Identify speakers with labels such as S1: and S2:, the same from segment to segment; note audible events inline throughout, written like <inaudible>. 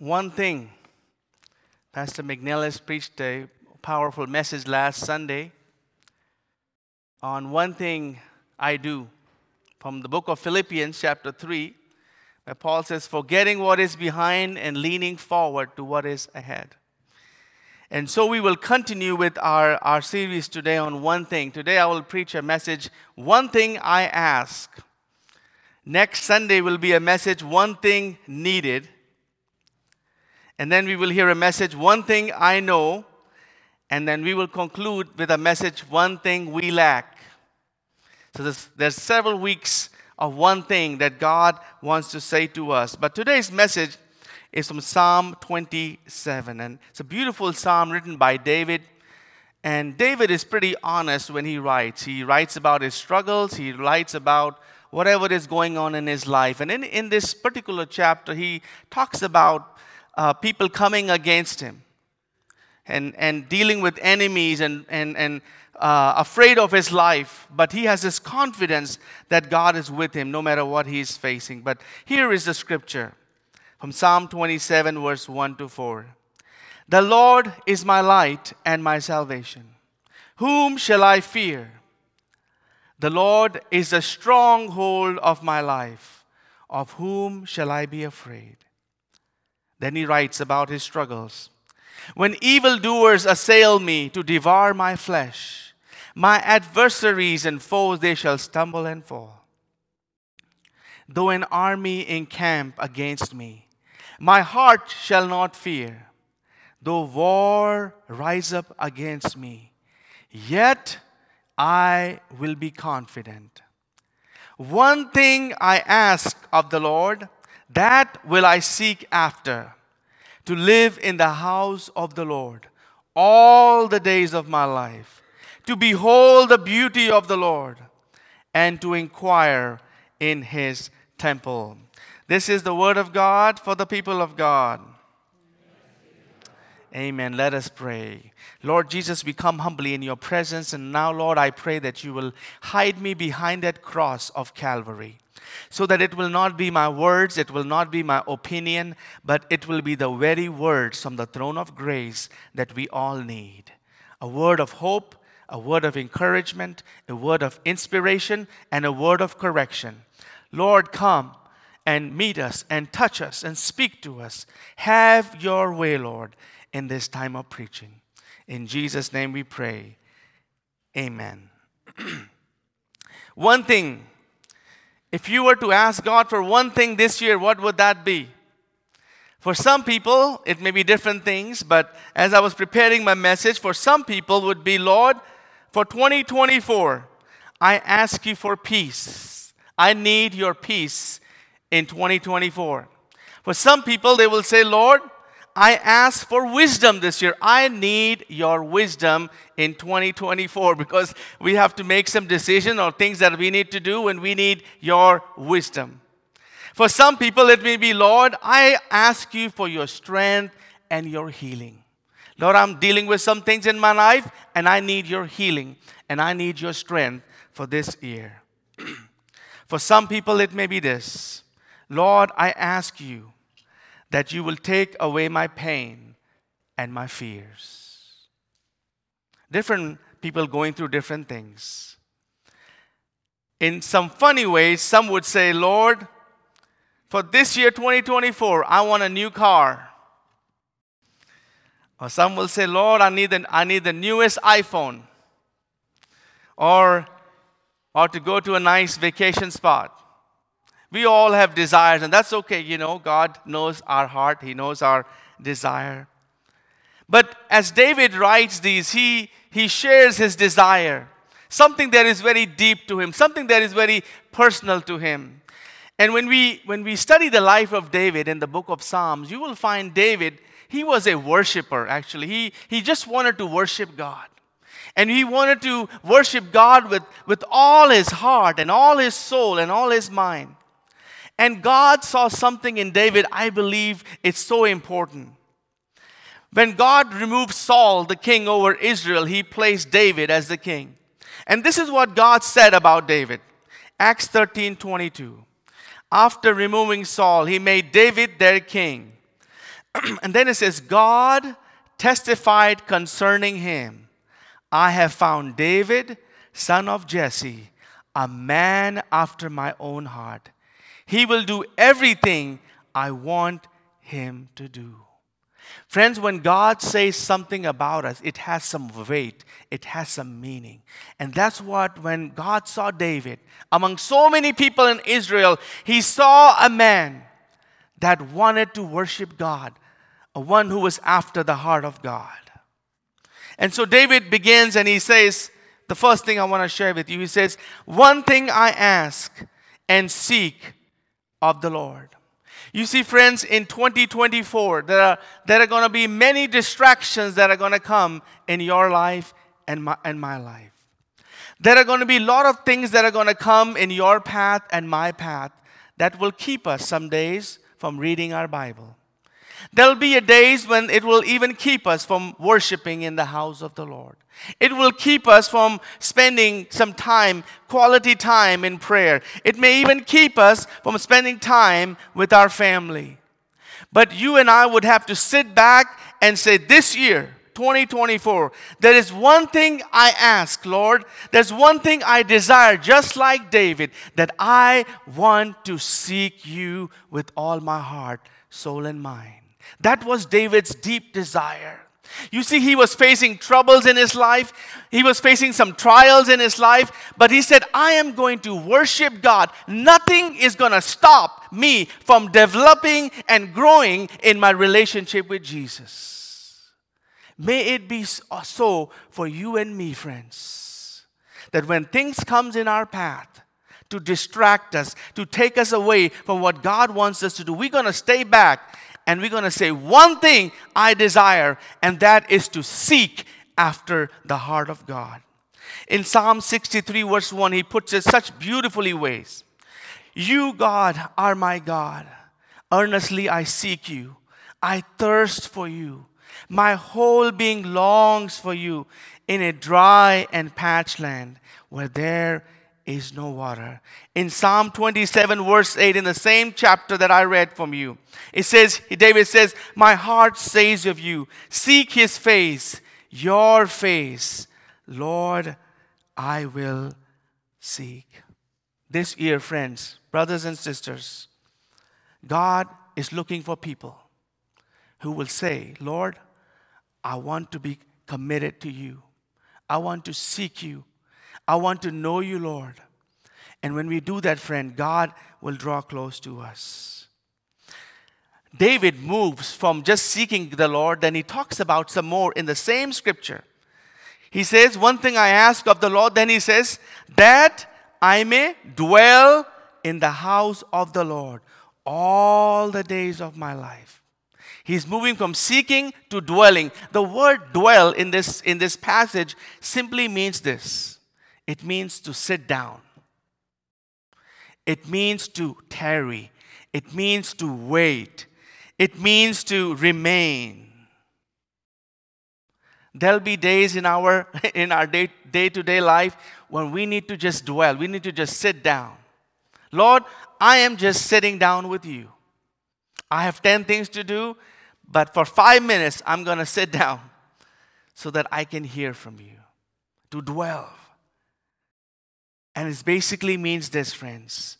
S1: One thing. Pastor McNellis preached a powerful message last Sunday on one thing I do from the book of Philippians, chapter 3, where Paul says, Forgetting what is behind and leaning forward to what is ahead. And so we will continue with our, our series today on one thing. Today I will preach a message, One Thing I Ask. Next Sunday will be a message, One Thing Needed. And then we will hear a message, One Thing I Know. And then we will conclude with a message, One Thing We Lack. So there's, there's several weeks of one thing that God wants to say to us. But today's message is from Psalm 27. And it's a beautiful psalm written by David. And David is pretty honest when he writes. He writes about his struggles, he writes about whatever is going on in his life. And in, in this particular chapter, he talks about uh, people coming against him and, and dealing with enemies and, and, and uh, afraid of his life, but he has this confidence that God is with him no matter what he's facing. But here is the scripture from Psalm 27, verse 1 to 4. The Lord is my light and my salvation. Whom shall I fear? The Lord is the stronghold of my life. Of whom shall I be afraid? Then he writes about his struggles. When evildoers assail me to devour my flesh, my adversaries and foes, they shall stumble and fall. Though an army encamp against me, my heart shall not fear. Though war rise up against me, yet I will be confident. One thing I ask of the Lord, that will I seek after to live in the house of the Lord all the days of my life, to behold the beauty of the Lord, and to inquire in his temple. This is the word of God for the people of God. Amen. Let us pray. Lord Jesus, we come humbly in your presence, and now, Lord, I pray that you will hide me behind that cross of Calvary so that it will not be my words, it will not be my opinion, but it will be the very words from the throne of grace that we all need. A word of hope, a word of encouragement, a word of inspiration, and a word of correction. Lord, come and meet us and touch us and speak to us. Have your way, Lord, in this time of preaching. In Jesus' name we pray. Amen. <clears throat> One thing if you were to ask God for one thing this year, what would that be? For some people, it may be different things, but as I was preparing my message, for some people would be, Lord, for 2024, I ask you for peace. I need your peace in 2024. For some people, they will say, Lord, I ask for wisdom this year. I need your wisdom in 2024 because we have to make some decisions or things that we need to do and we need your wisdom. For some people, it may be, Lord, I ask you for your strength and your healing. Lord, I'm dealing with some things in my life and I need your healing and I need your strength for this year. <clears throat> for some people, it may be this Lord, I ask you that you will take away my pain and my fears. Different people going through different things. In some funny ways, some would say, Lord, for this year 2024, I want a new car. Or some will say, Lord, I need the, I need the newest iPhone. Or, or to go to a nice vacation spot. We all have desires, and that's okay, you know. God knows our heart, He knows our desire. But as David writes these, he, he shares his desire, something that is very deep to him, something that is very personal to him. And when we, when we study the life of David in the book of Psalms, you will find David, he was a worshiper, actually. He, he just wanted to worship God. And he wanted to worship God with, with all his heart and all his soul and all his mind. And God saw something in David, I believe it's so important. When God removed Saul, the king over Israel, he placed David as the king. And this is what God said about David. Acts 13 22. After removing Saul, he made David their king. <clears throat> and then it says, God testified concerning him I have found David, son of Jesse, a man after my own heart. He will do everything I want him to do. Friends, when God says something about us, it has some weight, it has some meaning. And that's what, when God saw David, among so many people in Israel, he saw a man that wanted to worship God, a one who was after the heart of God. And so David begins and he says, the first thing I want to share with you, he says, One thing I ask and seek of the Lord. You see, friends, in 2024, there are, there are going to be many distractions that are going to come in your life and my, and my life. There are going to be a lot of things that are going to come in your path and my path that will keep us some days from reading our Bible. There'll be a days when it will even keep us from worshiping in the house of the Lord. It will keep us from spending some time, quality time in prayer. It may even keep us from spending time with our family. But you and I would have to sit back and say, This year, 2024, there is one thing I ask, Lord. There's one thing I desire, just like David, that I want to seek you with all my heart, soul, and mind. That was David's deep desire. You see, he was facing troubles in his life. He was facing some trials in his life. But he said, I am going to worship God. Nothing is going to stop me from developing and growing in my relationship with Jesus. May it be uh, so for you and me, friends, that when things comes in our path, to distract us, to take us away from what God wants us to do. We're going to stay back and we're going to say one thing I desire, and that is to seek after the heart of God. In Psalm 63, verse 1, he puts it such beautifully ways. You, God, are my God. Earnestly I seek you. I thirst for you. My whole being longs for you in a dry and parched land where there is no water. In Psalm 27, verse 8, in the same chapter that I read from you, it says, David says, My heart says of you, seek his face, your face, Lord, I will seek. This year, friends, brothers and sisters, God is looking for people who will say, Lord, I want to be committed to you. I want to seek you. I want to know you, Lord. And when we do that, friend, God will draw close to us. David moves from just seeking the Lord, then he talks about some more in the same scripture. He says, One thing I ask of the Lord, then he says, that I may dwell in the house of the Lord all the days of my life. He's moving from seeking to dwelling. The word dwell in this, in this passage simply means this it means to sit down, it means to tarry, it means to wait, it means to remain. There'll be days in our <laughs> in our day, day-to-day life when we need to just dwell. We need to just sit down. Lord, I am just sitting down with you. I have 10 things to do, but for 5 minutes I'm going to sit <laughs> down so that I can hear from you. To dwell. And it basically means this, friends.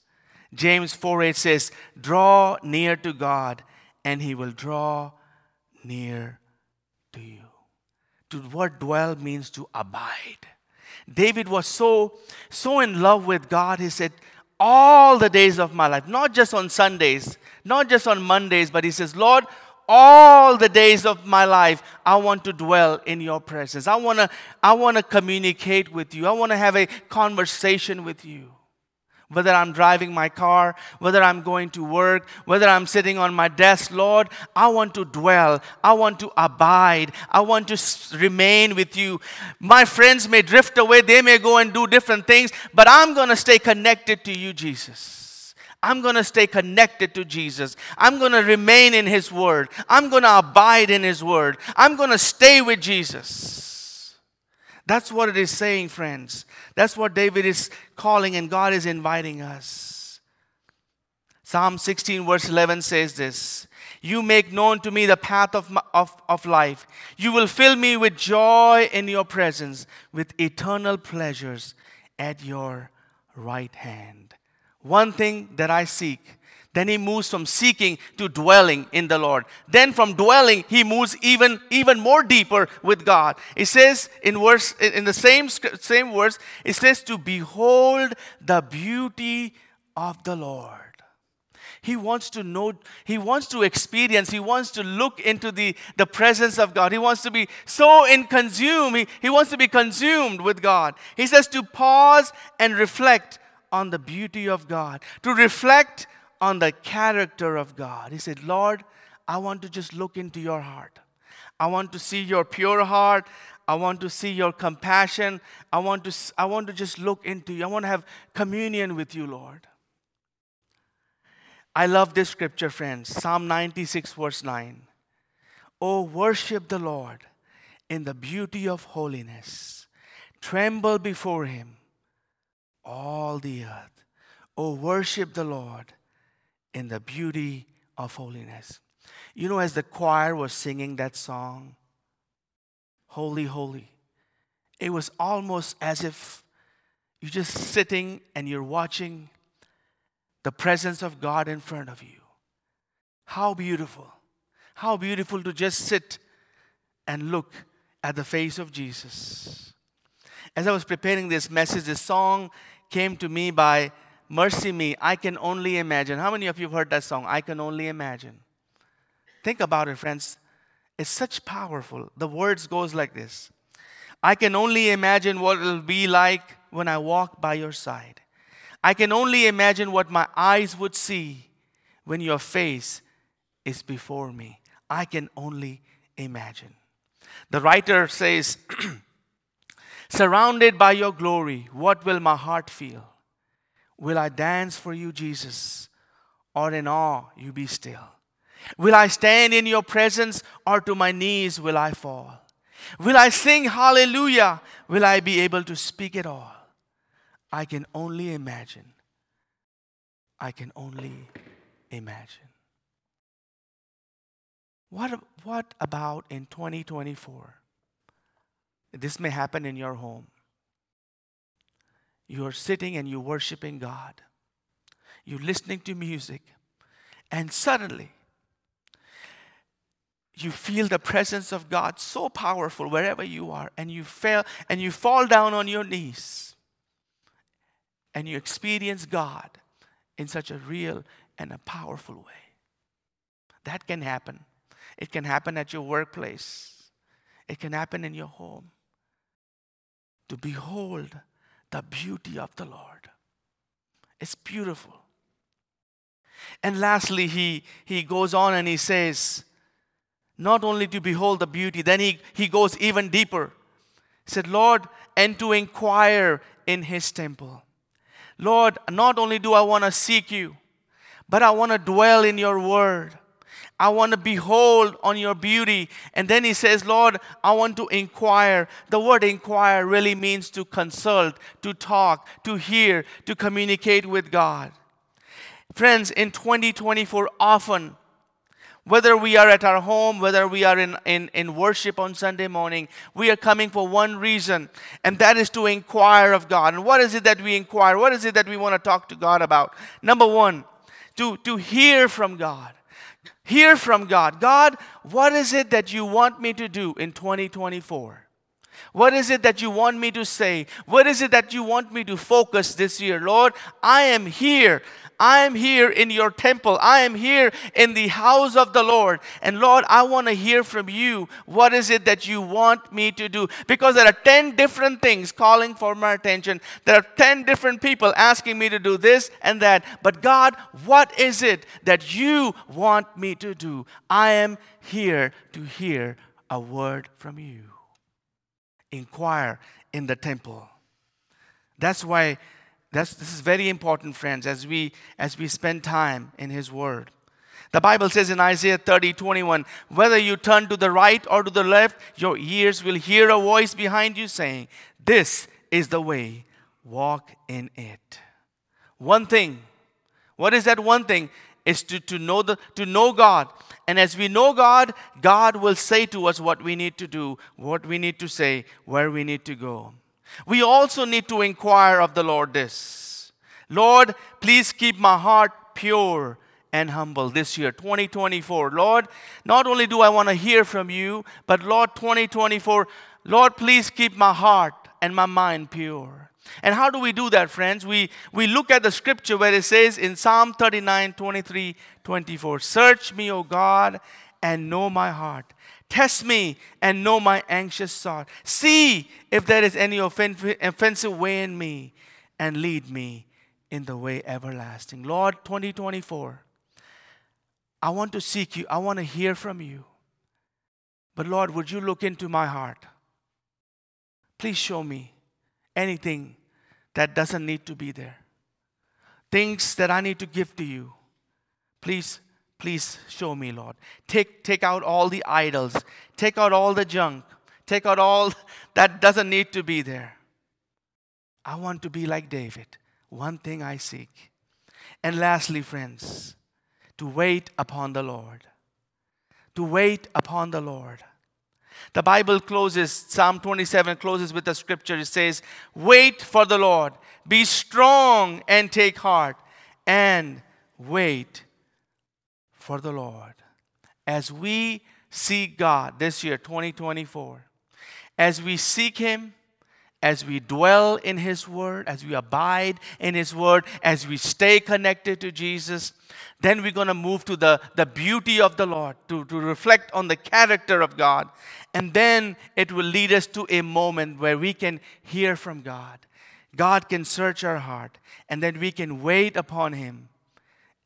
S1: James 4 8 says, Draw near to God, and he will draw near to you. To what dwell means to abide. David was so, so in love with God, he said, All the days of my life, not just on Sundays, not just on Mondays, but he says, Lord, all the days of my life, I want to dwell in your presence. I want to I want to communicate with you. I want to have a conversation with you. Whether I'm driving my car, whether I'm going to work, whether I'm sitting on my desk, Lord, I want to dwell. I want to abide. I want to remain with you. My friends may drift away, they may go and do different things, but I'm going to stay connected to you, Jesus. I'm going to stay connected to Jesus. I'm going to remain in His Word. I'm going to abide in His Word. I'm going to stay with Jesus. That's what it is saying, friends. That's what David is calling, and God is inviting us. Psalm 16, verse 11 says this You make known to me the path of, my, of, of life. You will fill me with joy in your presence, with eternal pleasures at your right hand. One thing that I seek. Then he moves from seeking to dwelling in the Lord. Then from dwelling, he moves even, even more deeper with God. It says in verse in the same, same verse, it says to behold the beauty of the Lord. He wants to know, he wants to experience, he wants to look into the, the presence of God. He wants to be so in consume, he, he wants to be consumed with God. He says to pause and reflect on the beauty of God, to reflect on the character of God. He said, Lord, I want to just look into your heart. I want to see your pure heart. I want to see your compassion. I want to, I want to just look into you. I want to have communion with you, Lord. I love this scripture, friends. Psalm 96, verse 9. Oh, worship the Lord in the beauty of holiness. Tremble before him, all the earth. Oh, worship the Lord in the beauty of holiness. You know, as the choir was singing that song, Holy, Holy, it was almost as if you're just sitting and you're watching the presence of God in front of you. How beautiful. How beautiful to just sit and look at the face of Jesus. As I was preparing this message, this song came to me by MercyMe. I can only imagine. How many of you have heard that song? I can only imagine. Think about it, friends. It's such powerful. The words goes like this. I can only imagine what it'll be like when I walk by your side. I can only imagine what my eyes would see when your face is before me. I can only imagine. The writer says, <clears throat> Surrounded by your glory, what will my heart feel? Will I dance for you, Jesus, or in awe you be still? Will I stand in your presence, or to my knees will I fall? Will I sing hallelujah? Will I be able to speak it all? I can only imagine. I can only imagine. What, what about in 2024? This may happen in your home. You're sitting and you're worshiping God. You're listening to music, and suddenly you feel the presence of God so powerful wherever you are, and you fail and you fall down on your knees and you experience God in such a real and a powerful way. That can happen. It can happen at your workplace, it can happen in your home. To behold the beauty of the Lord. It's beautiful. And lastly, he, he goes on and he says, not only to behold the beauty, then he, he goes even deeper. He said, Lord, and to inquire in his temple. Lord, not only do I want to seek you, but I want to dwell in your word. I want to behold on your beauty. And then he says, Lord, I want to inquire. The word inquire really means to consult, to talk, to hear, to communicate with God. Friends, in 2024, often whether we are at our home, whether we are in, in, in worship on Sunday morning, we are coming for one reason, and that is to inquire of God. And what is it that we inquire? What is it that we want to talk to God about? Number one, to, to hear from God. Hear from God. God, what is it that you want me to do in 2024? What is it that you want me to say? What is it that you want me to focus this year? Lord, I am here. I am here in your temple. I am here in the house of the Lord. And Lord, I want to hear from you. What is it that you want me to do? Because there are 10 different things calling for my attention. There are 10 different people asking me to do this and that. But God, what is it that you want me to do? I am here to hear a word from you. Inquire in the temple. That's why that's, this is very important, friends, as we, as we spend time in His Word. The Bible says in Isaiah 30, 21, whether you turn to the right or to the left, your ears will hear a voice behind you saying, This is the way, walk in it. One thing. What is that one thing? Is to, to, know the, to know God. And as we know God, God will say to us what we need to do, what we need to say, where we need to go. We also need to inquire of the Lord this Lord, please keep my heart pure and humble this year, 2024. Lord, not only do I want to hear from you, but Lord, 2024, Lord, please keep my heart and my mind pure. And how do we do that, friends? We, we look at the scripture where it says in Psalm 39, 23, 24, Search me, O God, and know my heart. Test me and know my anxious thought. See if there is any offensive way in me, and lead me in the way everlasting. Lord, 2024, I want to seek you. I want to hear from you. But Lord, would you look into my heart? Please show me anything that doesn't need to be there. Things that I need to give to you. Please, please show me, Lord. Take, take out all the idols, take out all the junk, take out all <laughs> that doesn't need to be there. I want to be like David. One thing I seek. And lastly, friends, to wait upon the Lord. To wait upon the Lord. The Bible closes, Psalm 27 closes with a scripture. It says, Wait for the Lord, be strong and take heart, and wait for the Lord. As we seek God this year, 2024, as we seek Him, as we dwell in His Word, as we abide in His Word, as we stay connected to Jesus, then we're going to move to the, the beauty of the Lord, to, to reflect on the character of God. And then it will lead us to a moment where we can hear from God. God can search our heart, and then we can wait upon Him,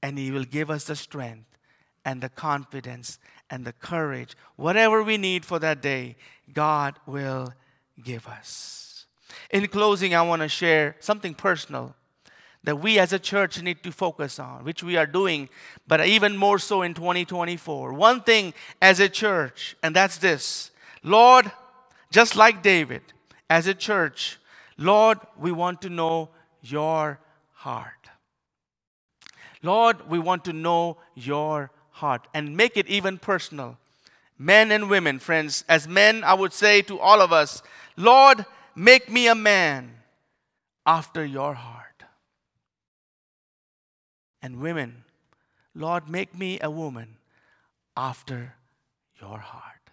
S1: and He will give us the strength and the confidence and the courage. Whatever we need for that day, God will give us. In closing, I want to share something personal that we as a church need to focus on, which we are doing, but even more so in 2024. One thing as a church, and that's this Lord, just like David, as a church, Lord, we want to know your heart. Lord, we want to know your heart and make it even personal. Men and women, friends, as men, I would say to all of us, Lord, Make me a man after your heart. And women, Lord, make me a woman after your heart.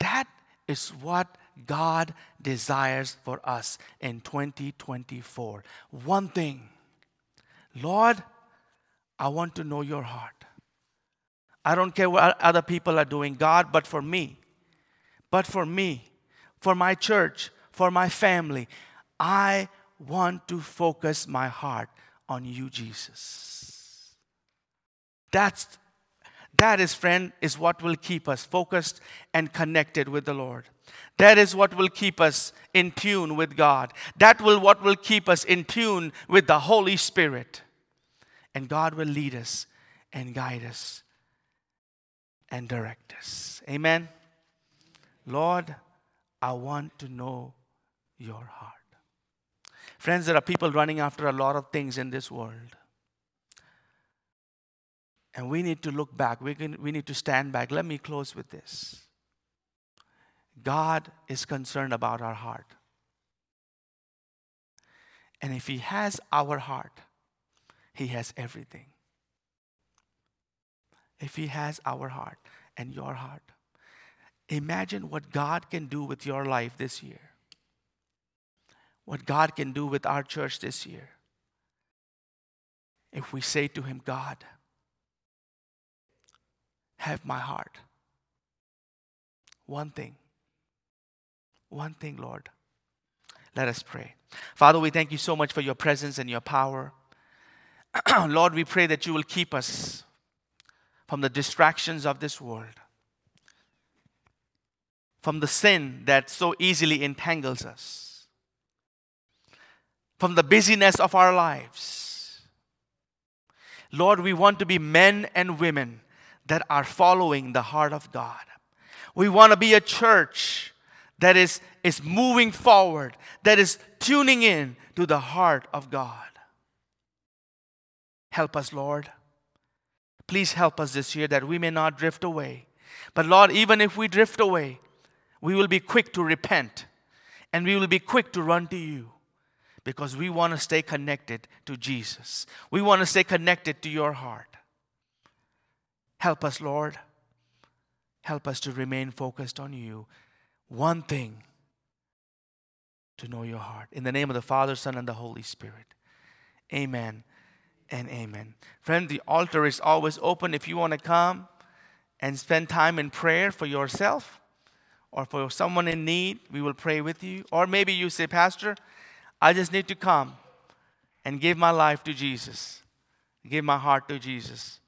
S1: That is what God desires for us in 2024. One thing, Lord, I want to know your heart. I don't care what other people are doing, God, but for me, but for me, for my church, for my family. I want to focus my heart on you, Jesus. That's that is, friend, is what will keep us focused and connected with the Lord. That is what will keep us in tune with God. That will what will keep us in tune with the Holy Spirit. And God will lead us and guide us and direct us. Amen. Lord, I want to know your heart. Friends, there are people running after a lot of things in this world. And we need to look back. We, can, we need to stand back. Let me close with this God is concerned about our heart. And if He has our heart, He has everything. If He has our heart and your heart, imagine what God can do with your life this year what God can do with our church this year. If we say to Him, God, have my heart. One thing. One thing, Lord. Let us pray. Father, we thank you so much for your presence and your power. <clears throat> Lord, we pray that you will keep us from the distractions of this world, from the sin that so easily entangles us from the busyness of our lives. Lord, we want to be men and women that are following the heart of God. We want to be a church that is, is moving forward, that is tuning in to the heart of God. Help us, Lord. Please help us this year that we may not drift away. But Lord, even if we drift away, we will be quick to repent and we will be quick to run to you because we want to stay connected to Jesus. We want to stay connected to your heart. Help us, Lord. Help us to remain focused on you. One thing to know your heart. In the name of the Father, Son, and the Holy Spirit. Amen and amen. Friend, the altar is always open if you want to come and spend time in prayer for yourself or for someone in need. We will pray with you. Or maybe you say, Pastor, I just need to come and give my life to Jesus, give my heart to Jesus.